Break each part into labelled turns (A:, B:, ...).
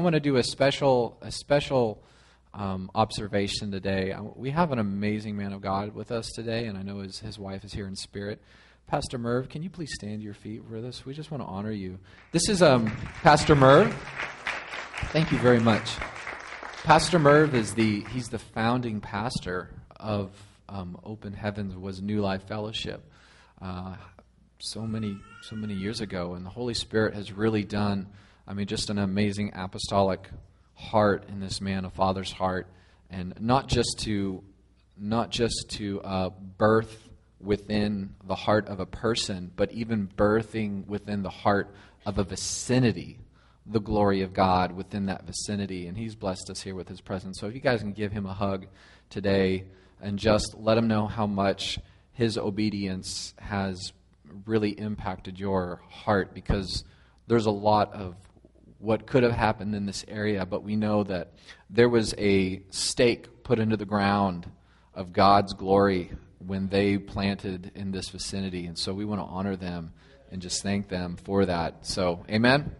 A: want to do a special a special um, observation today. We have an amazing man of God with us today, and I know his his wife is here in spirit. Pastor Merv, can you please stand to your feet with us? We just want to honor you. This is um, Pastor Merv. Thank you very much. Pastor Merv is the he's the founding pastor of um, Open Heavens was New Life Fellowship. Uh, so many so many years ago, and the Holy Spirit has really done. I mean, just an amazing apostolic heart in this man, a father's heart, and not just to not just to uh, birth within the heart of a person, but even birthing within the heart of a vicinity the glory of God within that vicinity. And He's blessed us here with His presence. So if you guys can give Him a hug today and just let Him know how much His obedience has really impacted your heart because there's a lot of what could have happened in this area, but we know that there was a stake put into the ground of God's glory when they planted in this vicinity. And so we want to honor them and just thank them for that. So, amen.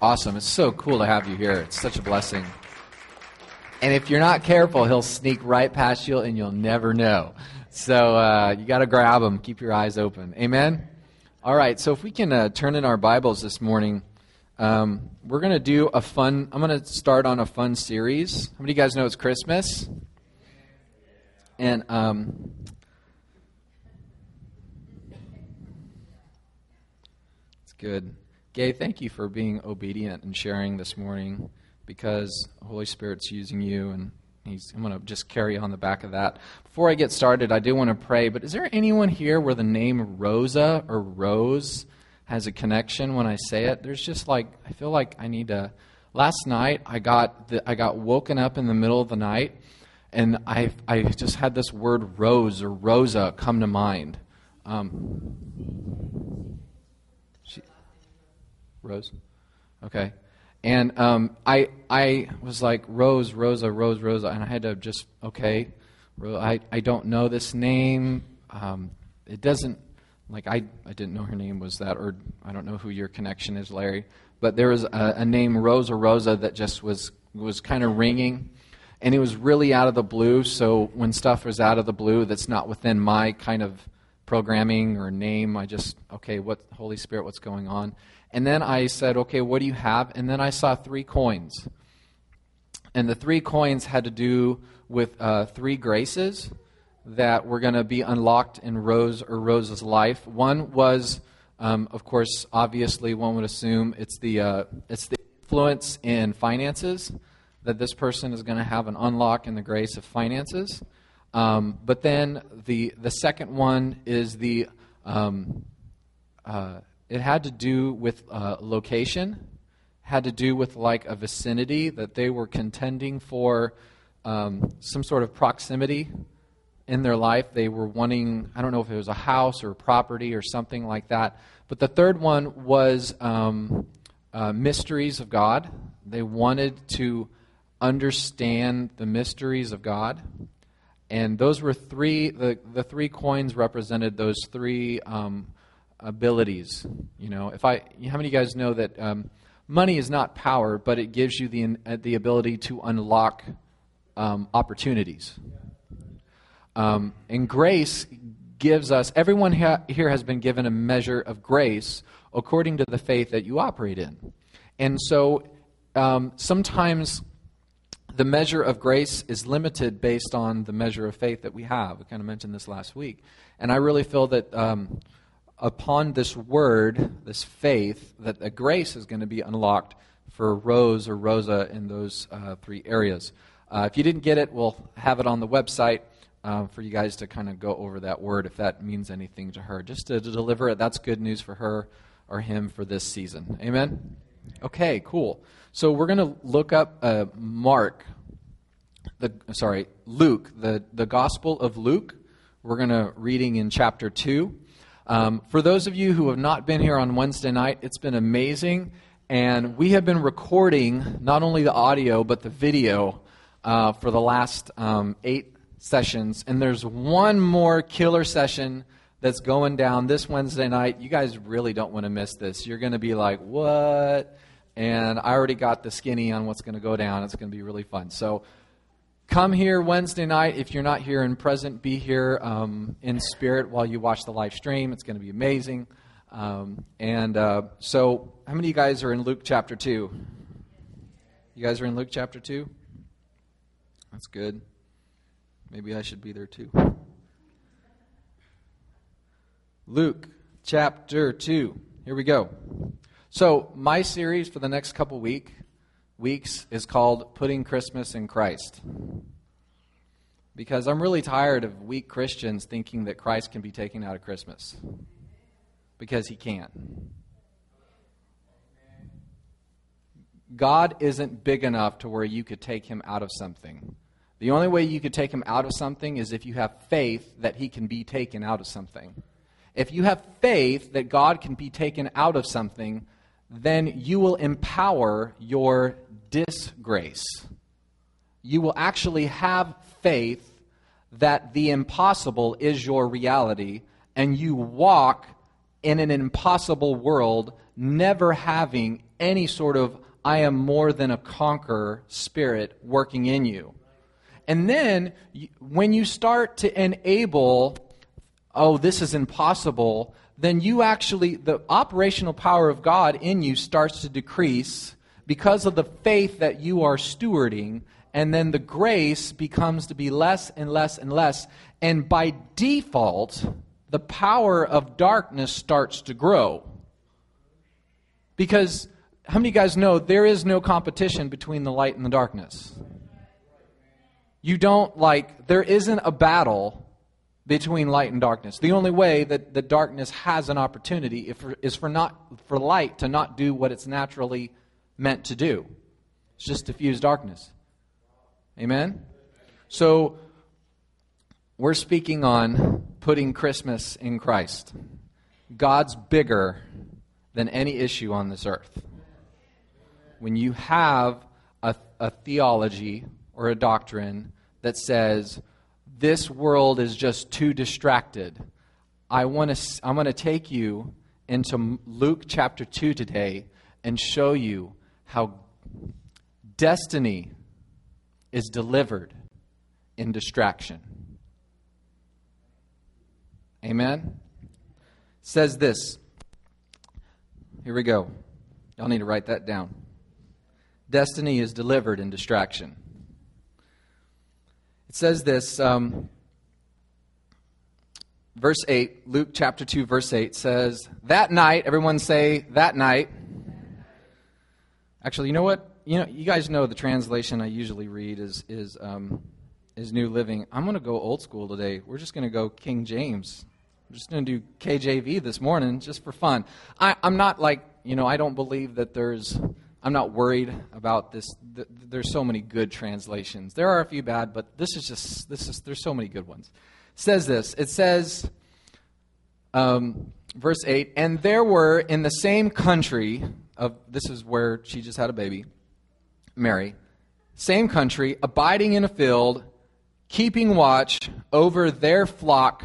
A: Awesome. It's so cool to have you here. It's such a blessing. And if you're not careful, he'll sneak right past you and you'll never know. So uh, you got to grab him. Keep your eyes open. Amen? All right. So if we can uh, turn in our Bibles this morning, um, we're going to do a fun, I'm going to start on a fun series. How many of you guys know it's Christmas? And um, it's good. Gay, thank you for being obedient and sharing this morning because Holy Spirit's using you and he's, I'm going to just carry on the back of that. Before I get started, I do want to pray, but is there anyone here where the name Rosa or Rose has a connection when I say it? There's just like, I feel like I need to. Last night, I got, the, I got woken up in the middle of the night and I, I just had this word Rose or Rosa come to mind. Um, Rose? Okay. And um, I, I was like, Rose, Rosa, Rose, Rosa. And I had to just, okay, I, I don't know this name. Um, it doesn't, like, I, I didn't know her name was that, or I don't know who your connection is, Larry. But there was a, a name, Rosa Rosa, that just was, was kind of ringing. And it was really out of the blue. So when stuff was out of the blue that's not within my kind of programming or name, I just, okay, what, Holy Spirit, what's going on? And then I said, okay, what do you have? And then I saw three coins. And the three coins had to do with uh, three graces that were going to be unlocked in Rose or Rose's life. One was, um, of course, obviously, one would assume it's the, uh, it's the influence in finances, that this person is going to have an unlock in the grace of finances. Um, but then the, the second one is the um, uh, it had to do with uh, location, had to do with like a vicinity that they were contending for um, some sort of proximity in their life. They were wanting, I don't know if it was a house or property or something like that. But the third one was um, uh, mysteries of God. They wanted to understand the mysteries of God. And those were three, the, the three coins represented those three um, abilities. You know, if I, how many of you guys know that um, money is not power, but it gives you the uh, the ability to unlock um, opportunities. Um, and grace gives us. Everyone ha- here has been given a measure of grace according to the faith that you operate in, and so um, sometimes. The measure of grace is limited based on the measure of faith that we have. We kind of mentioned this last week. And I really feel that um, upon this word, this faith, that a grace is going to be unlocked for Rose or Rosa in those uh, three areas. Uh, if you didn't get it, we'll have it on the website uh, for you guys to kind of go over that word if that means anything to her. Just to, to deliver it, that's good news for her or him for this season. Amen? Okay, cool. So we're going to look up uh, Mark, the sorry, Luke, the, the Gospel of Luke. We're going to reading in chapter 2. Um, for those of you who have not been here on Wednesday night, it's been amazing. And we have been recording not only the audio, but the video uh, for the last um, eight sessions. And there's one more killer session that's going down this Wednesday night. You guys really don't want to miss this. You're going to be like, what? and I already got the skinny on what's going to go down. It's going to be really fun. So come here Wednesday night. If you're not here in present, be here um, in spirit while you watch the live stream. It's going to be amazing. Um, and uh, so, how many of you guys are in Luke chapter 2? You guys are in Luke chapter 2? That's good. Maybe I should be there too. Luke chapter 2. Here we go. So, my series for the next couple week weeks is called Putting Christmas in Christ. Because I'm really tired of weak Christians thinking that Christ can be taken out of Christmas. Because he can't. God isn't big enough to where you could take him out of something. The only way you could take him out of something is if you have faith that he can be taken out of something. If you have faith that God can be taken out of something, then you will empower your disgrace. You will actually have faith that the impossible is your reality, and you walk in an impossible world, never having any sort of I am more than a conqueror spirit working in you. And then when you start to enable, oh, this is impossible, then you actually, the operational power of God in you starts to decrease because of the faith that you are stewarding, and then the grace becomes to be less and less and less. And by default, the power of darkness starts to grow. Because how many of you guys know there is no competition between the light and the darkness? You don't like, there isn't a battle between light and darkness. The only way that the darkness has an opportunity is for not for light to not do what it's naturally meant to do. It's just diffuse darkness. Amen? So, we're speaking on putting Christmas in Christ. God's bigger than any issue on this earth. When you have a, a theology or a doctrine that says this world is just too distracted, I want to I'm going to take you into Luke chapter 2 today and show you how destiny is delivered in distraction. Amen? says this. Here we go. Y'all need to write that down. Destiny is delivered in distraction. It says this, um, verse 8, Luke chapter 2, verse 8 says, That night, everyone say, that night, Actually, you know what? You know, you guys know the translation I usually read is is um, is New Living. I'm going to go old school today. We're just going to go King James. I'm just going to do KJV this morning just for fun. I, I'm not like you know. I don't believe that there's. I'm not worried about this. There's so many good translations. There are a few bad, but this is just this is. There's so many good ones. It says this. It says. Um, verse 8 and there were in the same country of this is where she just had a baby, Mary, same country, abiding in a field, keeping watch over their flock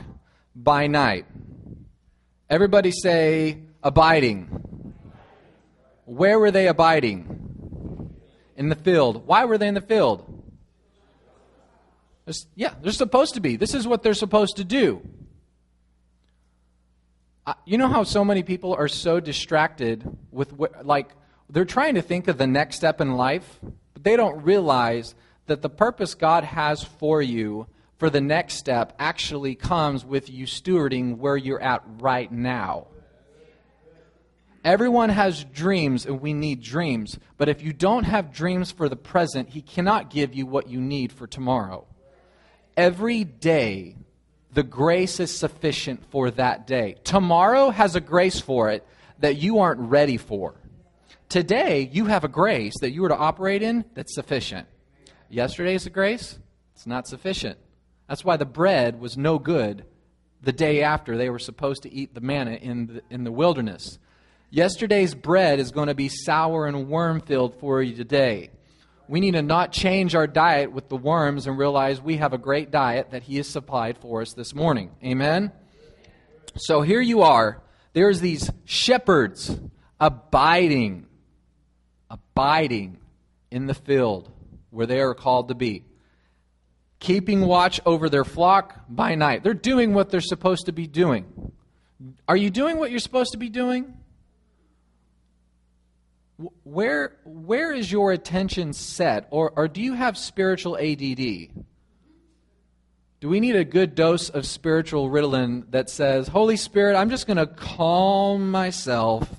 A: by night. Everybody say abiding. Where were they abiding? In the field. Why were they in the field? yeah, they're supposed to be. This is what they're supposed to do. You know how so many people are so distracted with, like, they're trying to think of the next step in life, but they don't realize that the purpose God has for you for the next step actually comes with you stewarding where you're at right now. Everyone has dreams, and we need dreams. But if you don't have dreams for the present, He cannot give you what you need for tomorrow. Every day, the grace is sufficient for that day. Tomorrow has a grace for it that you aren't ready for. Today, you have a grace that you are to operate in that's sufficient. Yesterday's grace, it's not sufficient. That's why the bread was no good the day after they were supposed to eat the manna in the, in the wilderness. Yesterday's bread is going to be sour and worm filled for you today. We need to not change our diet with the worms and realize we have a great diet that He has supplied for us this morning. Amen? So here you are. There's these shepherds abiding. abiding in the field where they are called to be, keeping watch over their flock by night. They're doing what they're supposed to be doing. Are you doing what you're supposed to be doing? Where, where is your attention set? Or, or do you have spiritual ADD? Do we need a good dose of spiritual Ritalin that says, Holy Spirit, I'm just going to calm myself.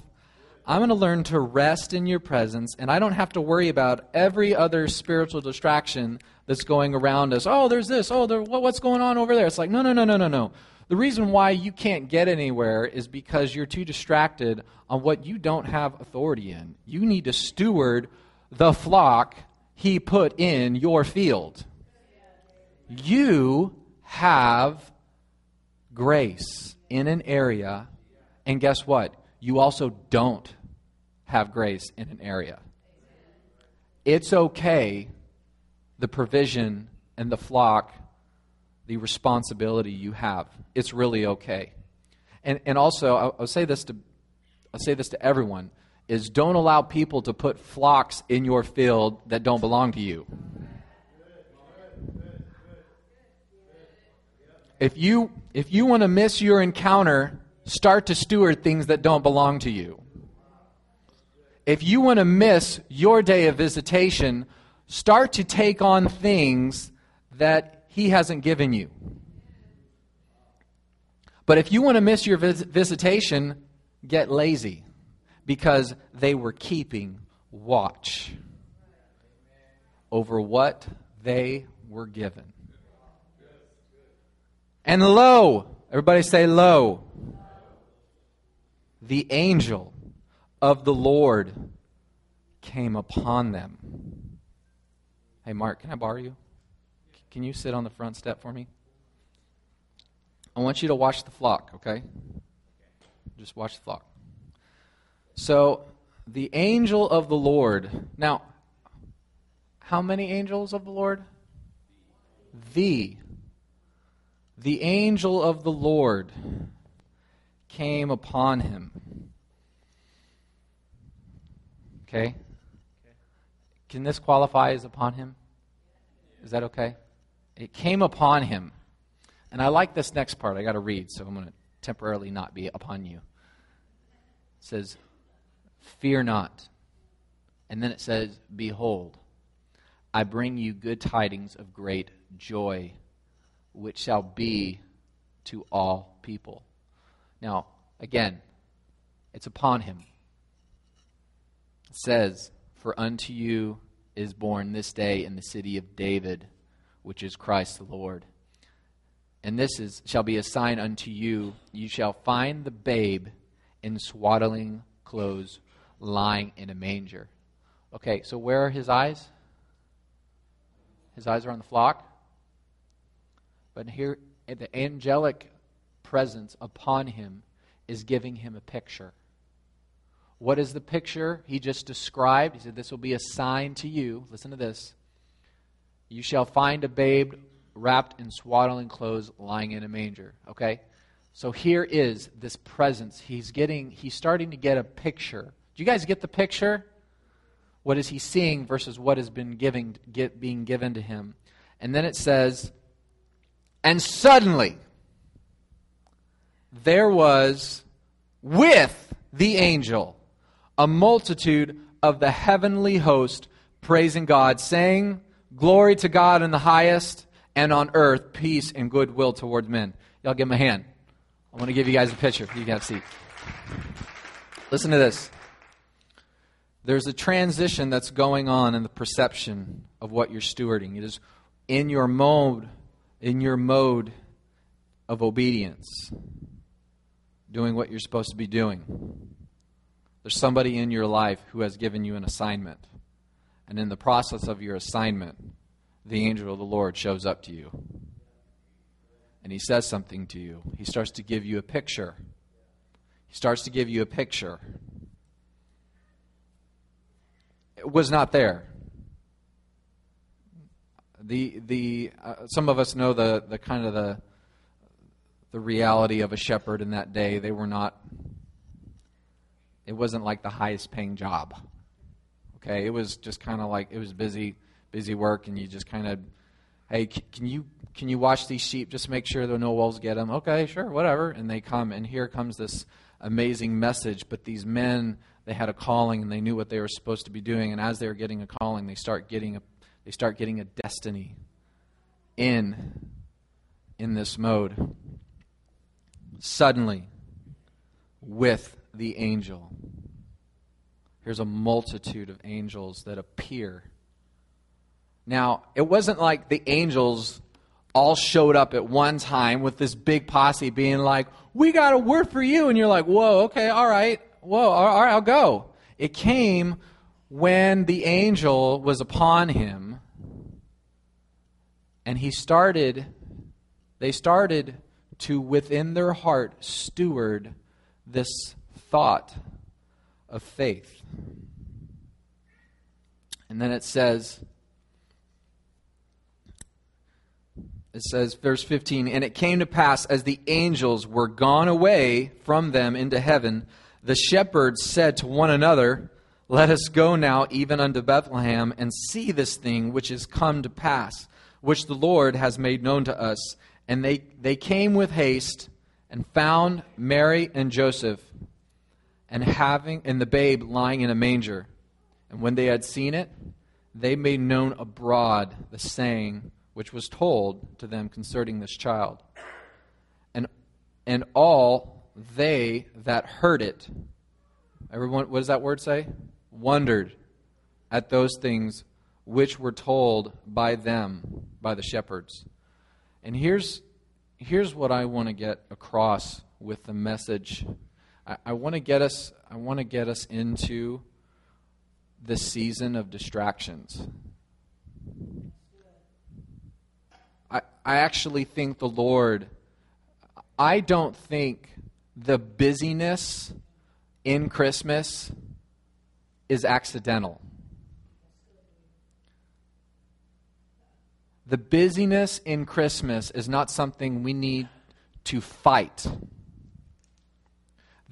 A: I'm going to learn to rest in your presence, and I don't have to worry about every other spiritual distraction that's going around us. Oh, there's this. Oh, there, what's going on over there? It's like, no, no, no, no, no, no. The reason why you can't get anywhere is because you're too distracted on what you don't have authority in. You need to steward the flock he put in your field. You have grace in an area, and guess what? You also don't have grace in an area. It's okay, the provision and the flock the responsibility you have. It's really okay. And, and also, I'll, I'll, say this to, I'll say this to everyone, is don't allow people to put flocks in your field that don't belong to you. If you, if you want to miss your encounter, start to steward things that don't belong to you. If you want to miss your day of visitation, start to take on things that he hasn't given you. But if you want to miss your vis- visitation, get lazy because they were keeping watch over what they were given. And lo, everybody say lo, the angel of the Lord came upon them. Hey, Mark, can I borrow you? Can you sit on the front step for me? I want you to watch the flock, okay? Just watch the flock. So, the angel of the Lord. Now, how many angels of the Lord? The. The angel of the Lord came upon him. Okay? Can this qualify as upon him? Is that okay? It came upon him. And I like this next part. I got to read, so I'm going to temporarily not be upon you. It says, Fear not. And then it says, Behold, I bring you good tidings of great joy, which shall be to all people. Now, again, it's upon him. It says, For unto you is born this day in the city of David which is Christ the Lord. And this is, shall be a sign unto you you shall find the babe in swaddling clothes lying in a manger. Okay, so where are his eyes? His eyes are on the flock. But here, the angelic presence upon him is giving him a picture. What is the picture he just described? He said, This will be a sign to you. Listen to this. You shall find a babe wrapped in swaddling clothes lying in a manger. Okay? So here is this presence. He's getting he's starting to get a picture. Do you guys get the picture? What is he seeing versus what has been giving get, being given to him? And then it says, and suddenly there was with the angel a multitude of the heavenly host praising God, saying, Glory to God in the highest, and on earth, peace and goodwill towards men. Y'all give him a hand. I want to give you guys a picture. You can have a seat. Listen to this. There's a transition that's going on in the perception of what you're stewarding. It is in your mode, in your mode of obedience, doing what you're supposed to be doing. There's somebody in your life who has given you an assignment. And in the process of your assignment, the angel of the Lord shows up to you. And he says something to you. He starts to give you a picture. He starts to give you a picture. It was not there. The, the, uh, some of us know the, the kind of the, the reality of a shepherd in that day. They were not, it wasn't like the highest paying job Okay, it was just kind of like it was busy, busy work, and you just kind of, hey, can you can you watch these sheep? Just make sure there no wolves get them. Okay, sure, whatever. And they come, and here comes this amazing message. But these men, they had a calling, and they knew what they were supposed to be doing. And as they were getting a calling, they start getting a they start getting a destiny in in this mode. Suddenly, with the angel. Here's a multitude of angels that appear. Now, it wasn't like the angels all showed up at one time with this big posse being like, We got a word for you. And you're like, Whoa, okay, all right. Whoa, all right, I'll go. It came when the angel was upon him and he started, they started to, within their heart, steward this thought of faith. And then it says, it says, verse 15, and it came to pass as the angels were gone away from them into heaven, the shepherds said to one another, Let us go now even unto Bethlehem and see this thing which is come to pass, which the Lord has made known to us. And they, they came with haste and found Mary and Joseph and having and the babe lying in a manger. And when they had seen it, they made known abroad the saying which was told to them concerning this child. And and all they that heard it, everyone what does that word say? Wondered at those things which were told by them, by the shepherds. And here's here's what I want to get across with the message. I, I want to get us I want to get us into the season of distractions. I, I actually think the Lord, I don't think the busyness in Christmas is accidental. The busyness in Christmas is not something we need to fight.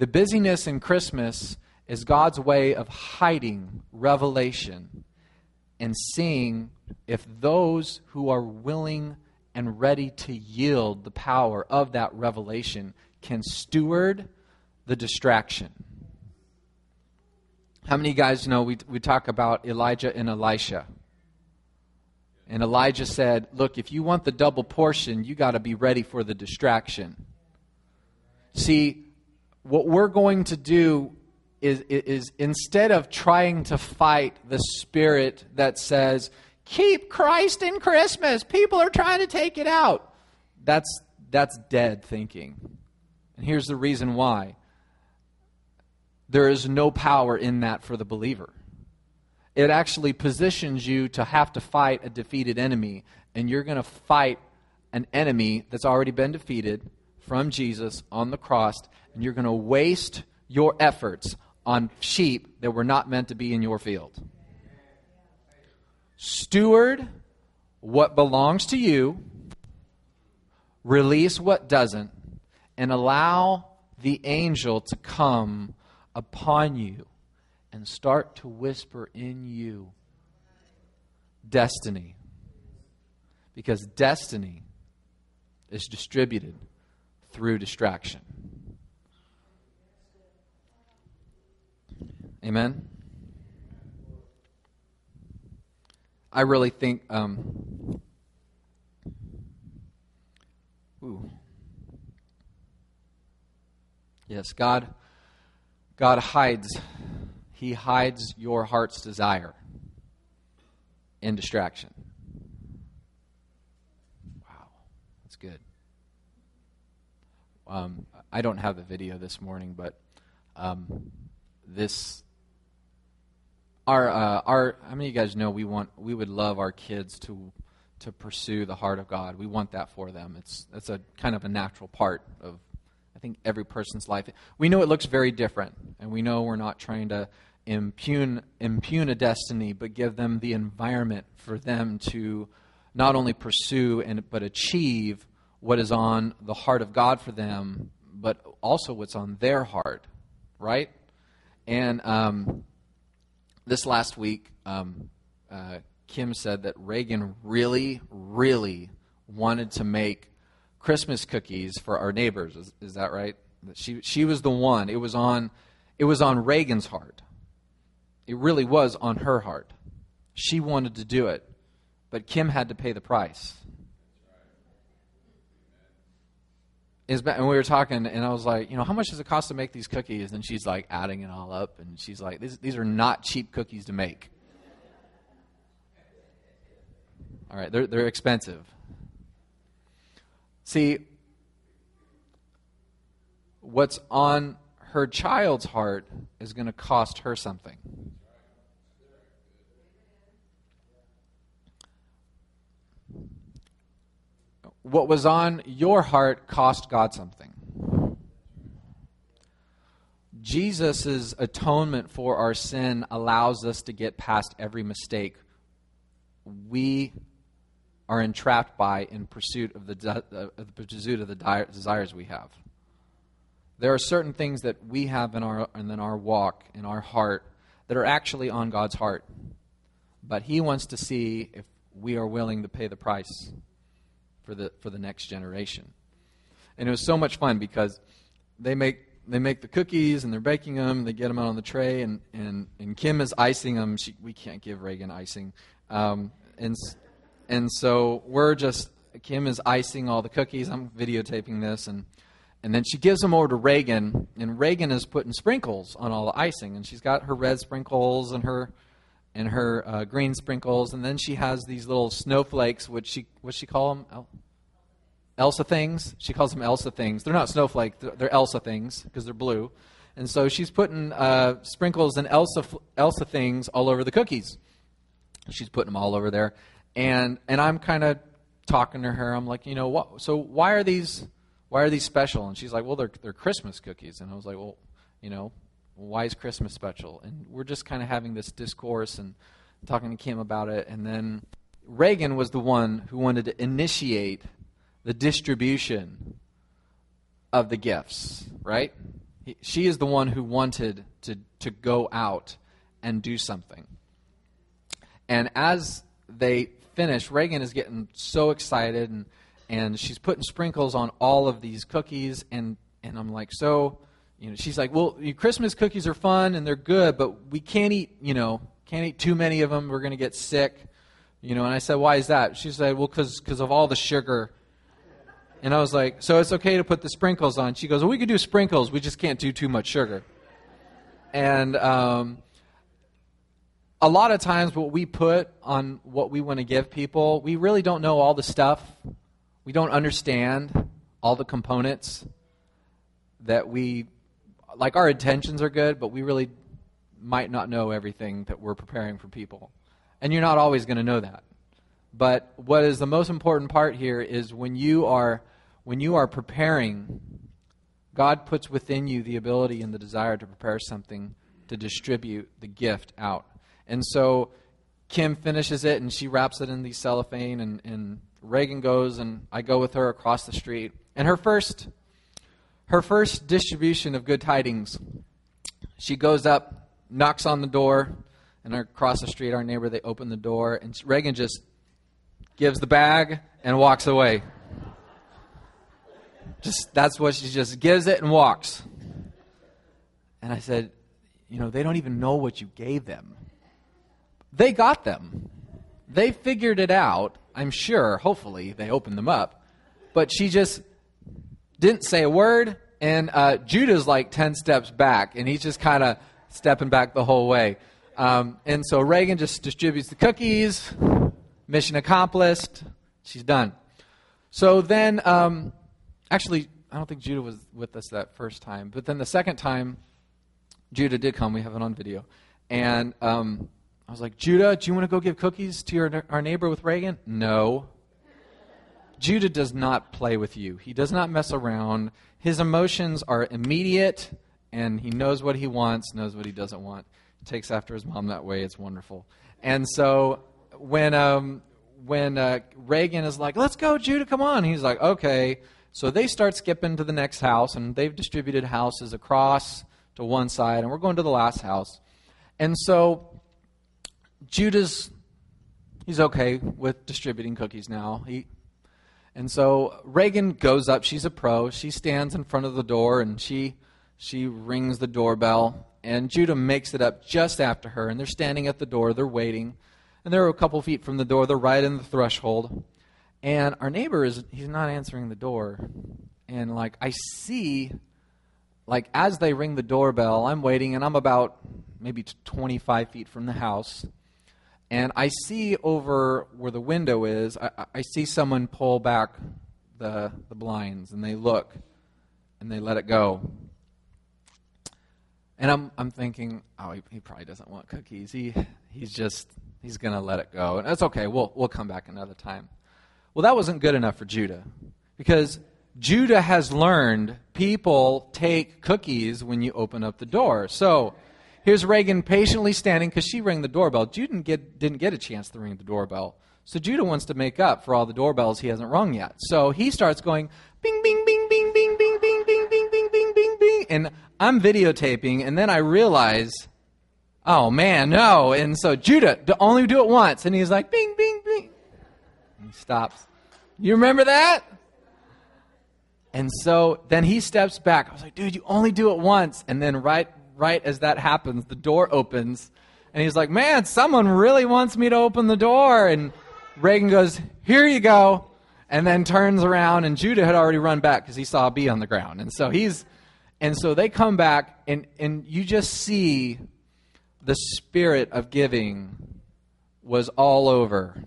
A: The busyness in Christmas is God's way of hiding revelation and seeing if those who are willing and ready to yield the power of that revelation can steward the distraction. How many guys know we, we talk about Elijah and Elisha? And Elijah said, Look, if you want the double portion, you got to be ready for the distraction. See, what we're going to do is, is instead of trying to fight the spirit that says, keep Christ in Christmas, people are trying to take it out, that's, that's dead thinking. And here's the reason why there is no power in that for the believer. It actually positions you to have to fight a defeated enemy, and you're going to fight an enemy that's already been defeated from Jesus on the cross, and you're going to waste your efforts on sheep that were not meant to be in your field. Steward what belongs to you, release what doesn't, and allow the angel to come upon you and start to whisper in you destiny. Because destiny is distributed through distraction. Amen? I really think. Um, ooh. Yes, God. God hides. He hides your heart's desire in distraction. Wow, that's good. Um, I don't have the video this morning, but um, this our uh, our how many of you guys know we want we would love our kids to to pursue the heart of God. We want that for them. It's that's a kind of a natural part of I think every person's life. We know it looks very different, and we know we're not trying to impugn impugn a destiny, but give them the environment for them to not only pursue and but achieve what is on the heart of God for them, but also what's on their heart, right? And um, this last week, um, uh, Kim said that Reagan really, really wanted to make Christmas cookies for our neighbors. Is, is that right? She she was the one. It was on it was on Reagan's heart. It really was on her heart. She wanted to do it, but Kim had to pay the price. And we were talking, and I was like, you know, how much does it cost to make these cookies? And she's like adding it all up, and she's like, these, these are not cheap cookies to make. All right, they're, they're expensive. See, what's on her child's heart is going to cost her something. What was on your heart cost God something. Jesus' atonement for our sin allows us to get past every mistake we are entrapped by in pursuit of the, de- uh, the pursuit of the di- desires we have. There are certain things that we have in our in our walk in our heart that are actually on God's heart, but He wants to see if we are willing to pay the price for the for the next generation. And it was so much fun because they make they make the cookies and they're baking them. They get them out on the tray, and and, and Kim is icing them. She, we can't give Reagan icing, um, and and so we're just, Kim is icing all the cookies. I'm videotaping this. And, and then she gives them over to Reagan. And Reagan is putting sprinkles on all the icing. And she's got her red sprinkles and her, and her uh, green sprinkles. And then she has these little snowflakes, which she, what she call them? El- Elsa things. She calls them Elsa things. They're not snowflake, they're Elsa things because they're blue. And so she's putting uh, sprinkles and Elsa, Elsa things all over the cookies. She's putting them all over there and and I'm kind of talking to her. I'm like, you know, what? So why are these why are these special? And she's like, well, they're they're Christmas cookies. And I was like, well, you know, why is Christmas special? And we're just kind of having this discourse and talking to Kim about it. And then Reagan was the one who wanted to initiate the distribution of the gifts, right? He, she is the one who wanted to to go out and do something. And as they finish, Reagan is getting so excited and and she's putting sprinkles on all of these cookies and and I'm like, so you know, she's like, well, Christmas cookies are fun and they're good, but we can't eat, you know, can't eat too many of them. We're going to get sick, you know. And I said, why is that? She said, well, because because of all the sugar. And I was like, so it's okay to put the sprinkles on. She goes, well, we could do sprinkles. We just can't do too much sugar. And um, a lot of times what we put on what we want to give people, we really don't know all the stuff. We don't understand all the components that we like our intentions are good, but we really might not know everything that we're preparing for people. And you're not always going to know that. But what is the most important part here is when you are when you are preparing, God puts within you the ability and the desire to prepare something to distribute the gift out. And so Kim finishes it and she wraps it in the cellophane, and, and Reagan goes, and I go with her across the street. And her first, her first distribution of good tidings, she goes up, knocks on the door, and across the street, our neighbor, they open the door, and Reagan just gives the bag and walks away. Just that's what she just gives it and walks. And I said, you know, they don't even know what you gave them. They got them. They figured it out, I'm sure. Hopefully, they opened them up. But she just didn't say a word, and uh, Judah's like 10 steps back, and he's just kind of stepping back the whole way. Um, and so Reagan just distributes the cookies. Mission accomplished. She's done. So then, um, actually, I don't think Judah was with us that first time, but then the second time, Judah did come. We have it on video. And um, I was like, Judah, do you want to go give cookies to your, our neighbor with Reagan? No. Judah does not play with you. He does not mess around. His emotions are immediate, and he knows what he wants, knows what he doesn't want. Takes after his mom that way. It's wonderful. And so when um, when uh, Reagan is like, "Let's go, Judah, come on," he's like, "Okay." So they start skipping to the next house, and they've distributed houses across to one side, and we're going to the last house. And so Judah's he's okay with distributing cookies now. He and so Reagan goes up. She's a pro. She stands in front of the door and she she rings the doorbell. And Judah makes it up just after her. And they're standing at the door. They're waiting. And they're a couple feet from the door. They're right in the threshold. And our neighbor is he's not answering the door. And like I see like as they ring the doorbell, I'm waiting and I'm about maybe 25 feet from the house. And I see over where the window is, I, I see someone pull back the, the blinds and they look and they let it go. And I'm, I'm thinking, oh, he, he probably doesn't want cookies. He, he's just, he's going to let it go. And that's okay. We'll, we'll come back another time. Well, that wasn't good enough for Judah because Judah has learned people take cookies when you open up the door. So Here's Reagan patiently standing because she rang the doorbell. Judah didn't get, didn't get a chance to ring the doorbell. So Judah wants to make up for all the doorbells he hasn't rung yet. So he starts going bing, bing, bing, bing, bing, bing, bing, bing, bing, bing, bing, bing, bing. And I'm videotaping, and then I realize, oh man, no. And so Judah, only do it once. And he's like, bing, bing, bing. And he stops. You remember that? And so then he steps back. I was like, dude, you only do it once. And then right right as that happens, the door opens, and he's like, Man, someone really wants me to open the door. And Reagan goes, Here you go. And then turns around, and Judah had already run back because he saw a bee on the ground. And so he's, and so they come back, and, and you just see the spirit of giving was all over.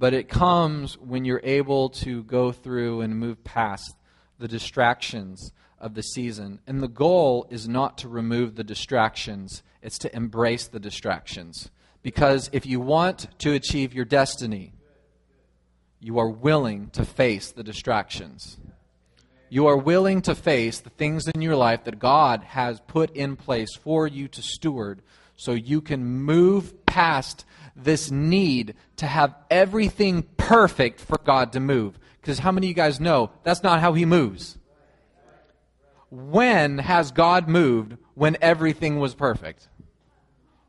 A: But it comes when you're able to go through and move past the distractions of the season. And the goal is not to remove the distractions, it's to embrace the distractions. Because if you want to achieve your destiny, you are willing to face the distractions. You are willing to face the things in your life that God has put in place for you to steward so you can move past this need to have everything perfect for God to move. Because how many of you guys know that's not how He moves? When has God moved when everything was perfect?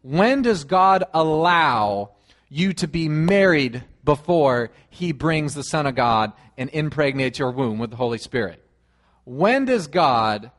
A: When does God allow you to be married before he brings the Son of God and impregnates your womb with the Holy Spirit? When does God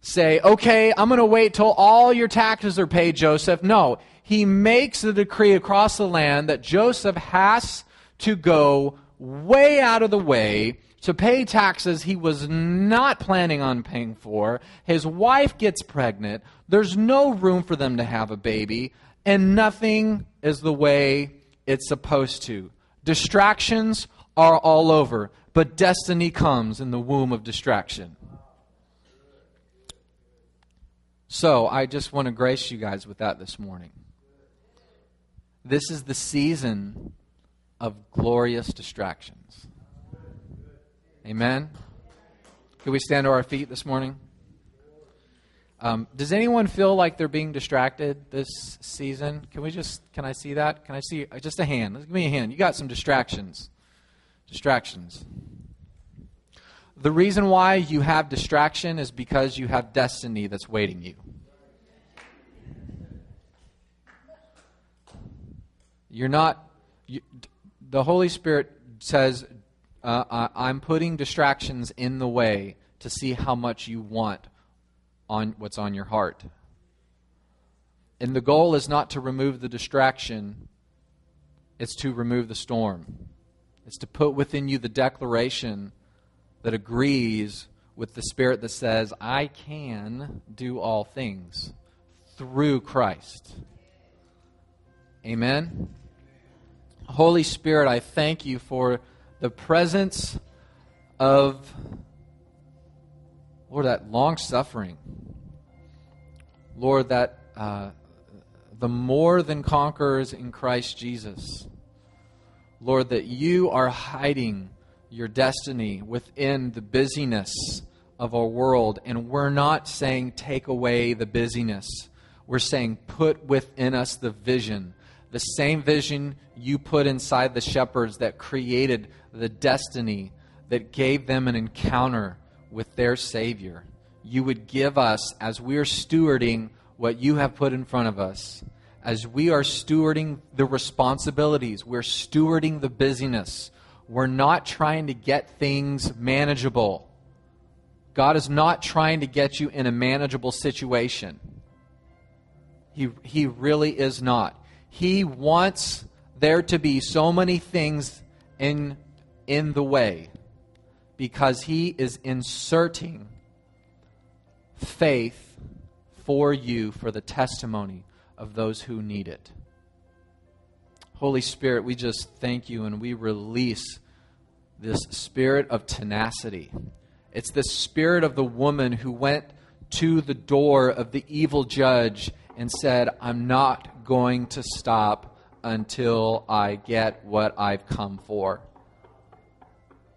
A: say, okay, I'm going to wait till all your taxes are paid, Joseph? No. He makes the decree across the land that Joseph has to go way out of the way to pay taxes he was not planning on paying for. His wife gets pregnant. There's no room for them to have a baby, and nothing is the way it's supposed to. Distractions are all over, but destiny comes in the womb of distraction. So, I just want to grace you guys with that this morning. This is the season of glorious distractions. Amen. Can we stand to our feet this morning? Um, does anyone feel like they're being distracted this season? Can we just, can I see that? Can I see uh, just a hand? Give me a hand. You got some distractions. Distractions. The reason why you have distraction is because you have destiny that's waiting you. You're not, you, the Holy Spirit says, uh, I'm putting distractions in the way to see how much you want on what's on your heart. And the goal is not to remove the distraction, it's to remove the storm. It's to put within you the declaration that agrees with the Spirit that says, I can do all things through Christ. Amen. Holy Spirit, I thank you for the presence of, Lord, that long suffering. Lord, that uh, the more than conquerors in Christ Jesus. Lord, that you are hiding your destiny within the busyness of our world. And we're not saying take away the busyness. We're saying put within us the vision the same vision you put inside the shepherds that created the destiny that gave them an encounter with their Savior. You would give us, as we're stewarding what you have put in front of us, as we are stewarding the responsibilities, we're stewarding the busyness. We're not trying to get things manageable. God is not trying to get you in a manageable situation. He, he really is not. He wants there to be so many things in, in the way because He is inserting faith for you for the testimony of those who need it. Holy Spirit, we just thank you and we release this spirit of tenacity. It's the spirit of the woman who went to the door of the evil judge and said, I'm not going to stop until I get what I've come for.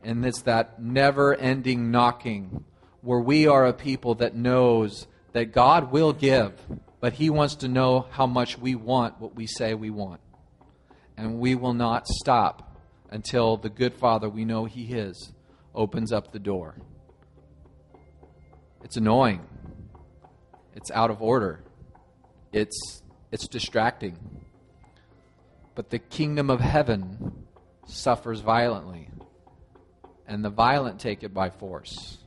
A: And it's that never ending knocking where we are a people that knows that God will give, but He wants to know how much we want what we say we want. And we will not stop until the good Father we know He is opens up the door. It's annoying. It's out of order. It's, it's distracting. But the kingdom of heaven suffers violently, and the violent take it by force.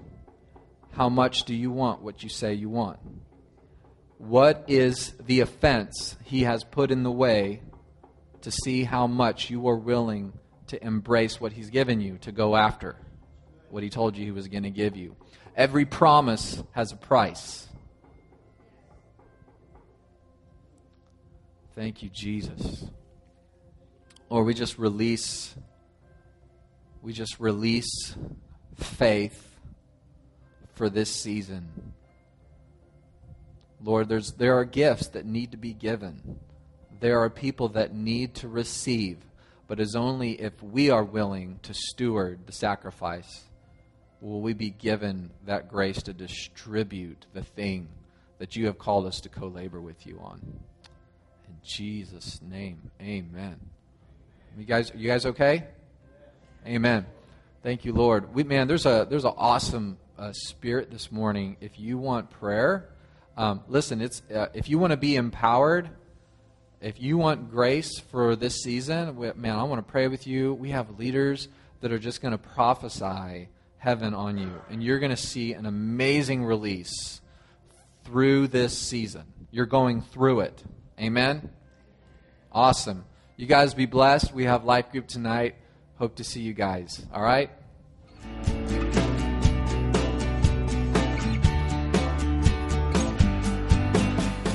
A: How much do you want what you say you want? What is the offense he has put in the way to see how much you are willing to embrace what he's given you, to go after what he told you he was going to give you? Every promise has a price. Thank you, Jesus. Or we just release we just release faith for this season. Lord, there's, there are gifts that need to be given. There are people that need to receive, but it's only if we are willing to steward the sacrifice will we be given that grace to distribute the thing that you have called us to co labor with you on. In Jesus' name, amen. You guys, you guys okay? Amen. Thank you, Lord. We, man, there's a there's an awesome uh, spirit this morning. If you want prayer, um, listen. It's uh, if you want to be empowered, if you want grace for this season, we, man, I want to pray with you. We have leaders that are just going to prophesy heaven on you, and you're going to see an amazing release through this season. You're going through it. Amen? Awesome. You guys be blessed. We have life group tonight. Hope to see you guys. All right?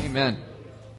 A: Amen.